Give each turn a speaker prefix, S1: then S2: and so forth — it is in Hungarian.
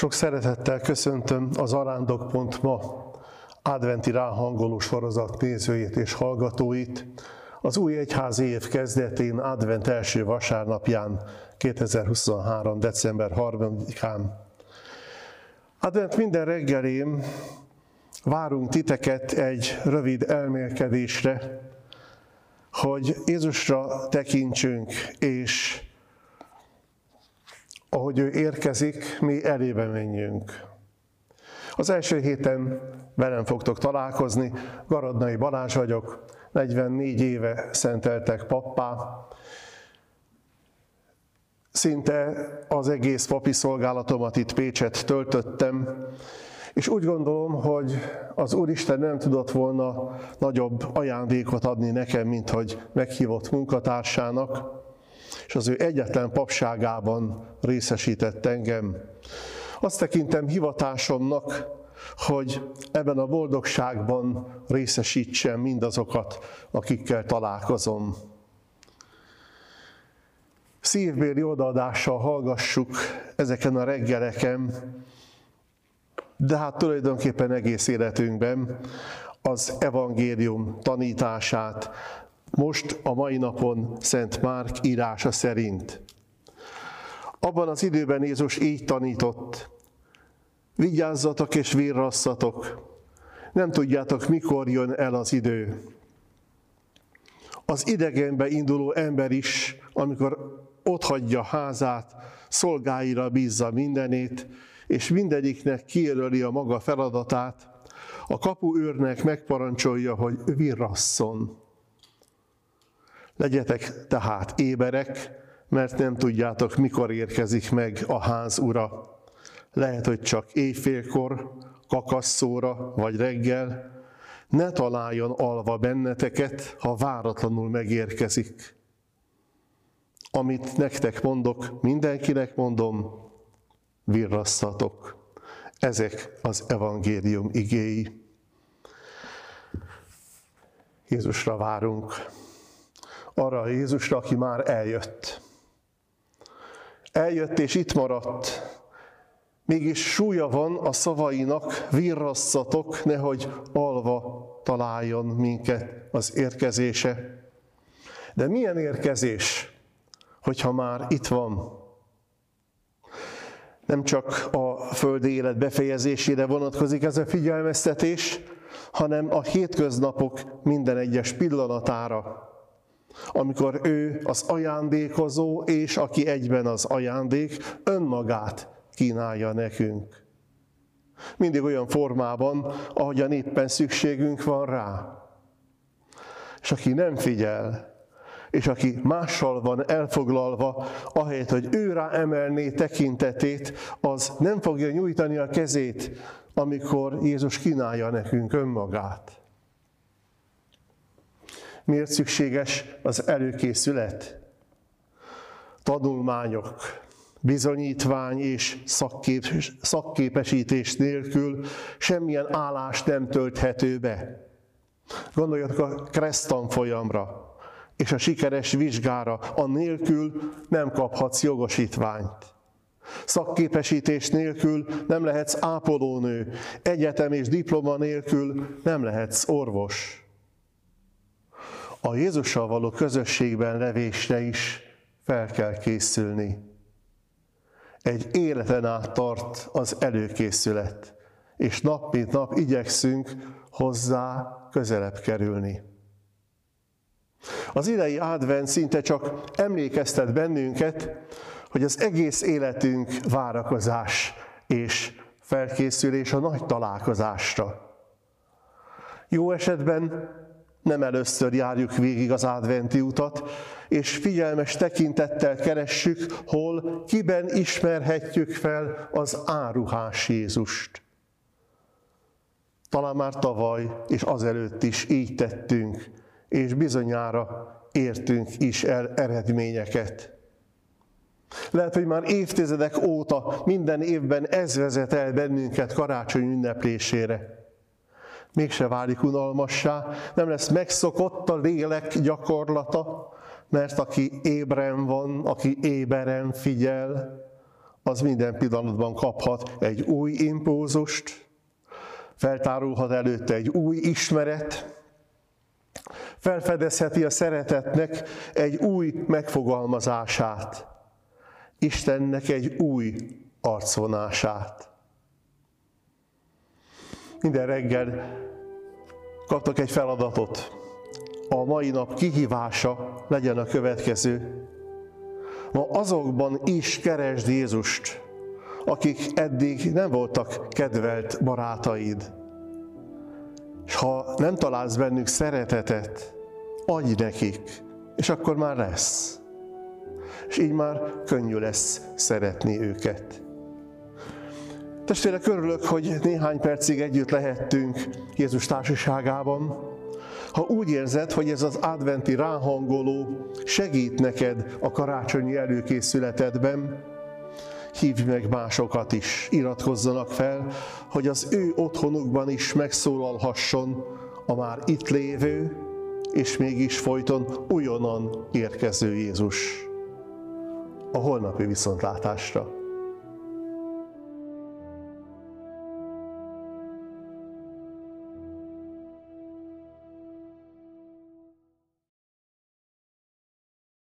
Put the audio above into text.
S1: Sok szeretettel köszöntöm az arándok.ma adventi ráhangoló sorozat nézőit és hallgatóit. Az új egyházi év kezdetén, advent első vasárnapján, 2023. december 3-án. Advent minden reggelén várunk titeket egy rövid elmélkedésre, hogy Jézusra tekintsünk, és ahogy ő érkezik, mi elébe menjünk. Az első héten velem fogtok találkozni, Garadnai Balázs vagyok, 44 éve szenteltek pappá. Szinte az egész papi szolgálatomat itt Pécset töltöttem, és úgy gondolom, hogy az Úristen nem tudott volna nagyobb ajándékot adni nekem, mint hogy meghívott munkatársának, és az ő egyetlen papságában részesített engem. Azt tekintem hivatásomnak, hogy ebben a boldogságban részesítsem mindazokat, akikkel találkozom. Szívbéli odaadással hallgassuk ezeken a reggeleken, de hát tulajdonképpen egész életünkben az evangélium tanítását, most a mai napon Szent Márk írása szerint. Abban az időben Jézus így tanított, vigyázzatok és virrasszatok, nem tudjátok, mikor jön el az idő. Az idegenbe induló ember is, amikor otthagyja házát, szolgáira bízza mindenét, és mindegyiknek kijelöli a maga feladatát, a kapuőrnek megparancsolja, hogy virrasszon. Legyetek tehát éberek, mert nem tudjátok, mikor érkezik meg a ház ura. Lehet, hogy csak éjfélkor, kakasszóra vagy reggel, ne találjon alva benneteket, ha váratlanul megérkezik. Amit nektek mondok, mindenkinek mondom, virrasszatok. Ezek az evangélium igéi. Jézusra várunk arra a Jézusra, aki már eljött. Eljött és itt maradt. Mégis súlya van a szavainak, virrasszatok, nehogy alva találjon minket az érkezése. De milyen érkezés, hogyha már itt van? Nem csak a földi élet befejezésére vonatkozik ez a figyelmeztetés, hanem a hétköznapok minden egyes pillanatára, amikor ő az ajándékozó, és aki egyben az ajándék, önmagát kínálja nekünk. Mindig olyan formában, ahogyan éppen szükségünk van rá. És aki nem figyel, és aki mással van elfoglalva, ahelyett, hogy ő rá emelné tekintetét, az nem fogja nyújtani a kezét, amikor Jézus kínálja nekünk önmagát. Miért szükséges az előkészület? Tanulmányok, bizonyítvány és szakkép, szakképesítés nélkül semmilyen állást nem tölthető be. Gondoljatok a kresztan folyamra és a sikeres vizsgára, a nélkül nem kaphatsz jogosítványt. Szakképesítés nélkül nem lehetsz ápolónő, egyetem és diploma nélkül nem lehetsz orvos a Jézussal való közösségben levésre is fel kell készülni. Egy életen át tart az előkészület, és nap mint nap igyekszünk hozzá közelebb kerülni. Az idei advent szinte csak emlékeztet bennünket, hogy az egész életünk várakozás és felkészülés a nagy találkozásra. Jó esetben nem először járjuk végig az adventi utat, és figyelmes tekintettel keressük, hol, kiben ismerhetjük fel az áruhás Jézust. Talán már tavaly és azelőtt is így tettünk, és bizonyára értünk is el eredményeket. Lehet, hogy már évtizedek óta minden évben ez vezet el bennünket karácsony ünneplésére mégse válik unalmassá, nem lesz megszokott a lélek gyakorlata, mert aki ébren van, aki éberen figyel, az minden pillanatban kaphat egy új impulzust, feltárulhat előtte egy új ismeret, felfedezheti a szeretetnek egy új megfogalmazását, Istennek egy új arcvonását. Minden reggel kaptak egy feladatot. A mai nap kihívása legyen a következő. Ma azokban is keresd Jézust, akik eddig nem voltak kedvelt barátaid. És ha nem találsz bennük szeretetet, adj nekik, és akkor már lesz. És így már könnyű lesz szeretni őket. Testvérek, örülök, hogy néhány percig együtt lehettünk Jézus társaságában. Ha úgy érzed, hogy ez az adventi ráhangoló segít neked a karácsonyi előkészületedben, hívj meg másokat is, iratkozzanak fel, hogy az ő otthonukban is megszólalhasson a már itt lévő, és mégis folyton újonnan érkező Jézus. A holnapi viszontlátásra!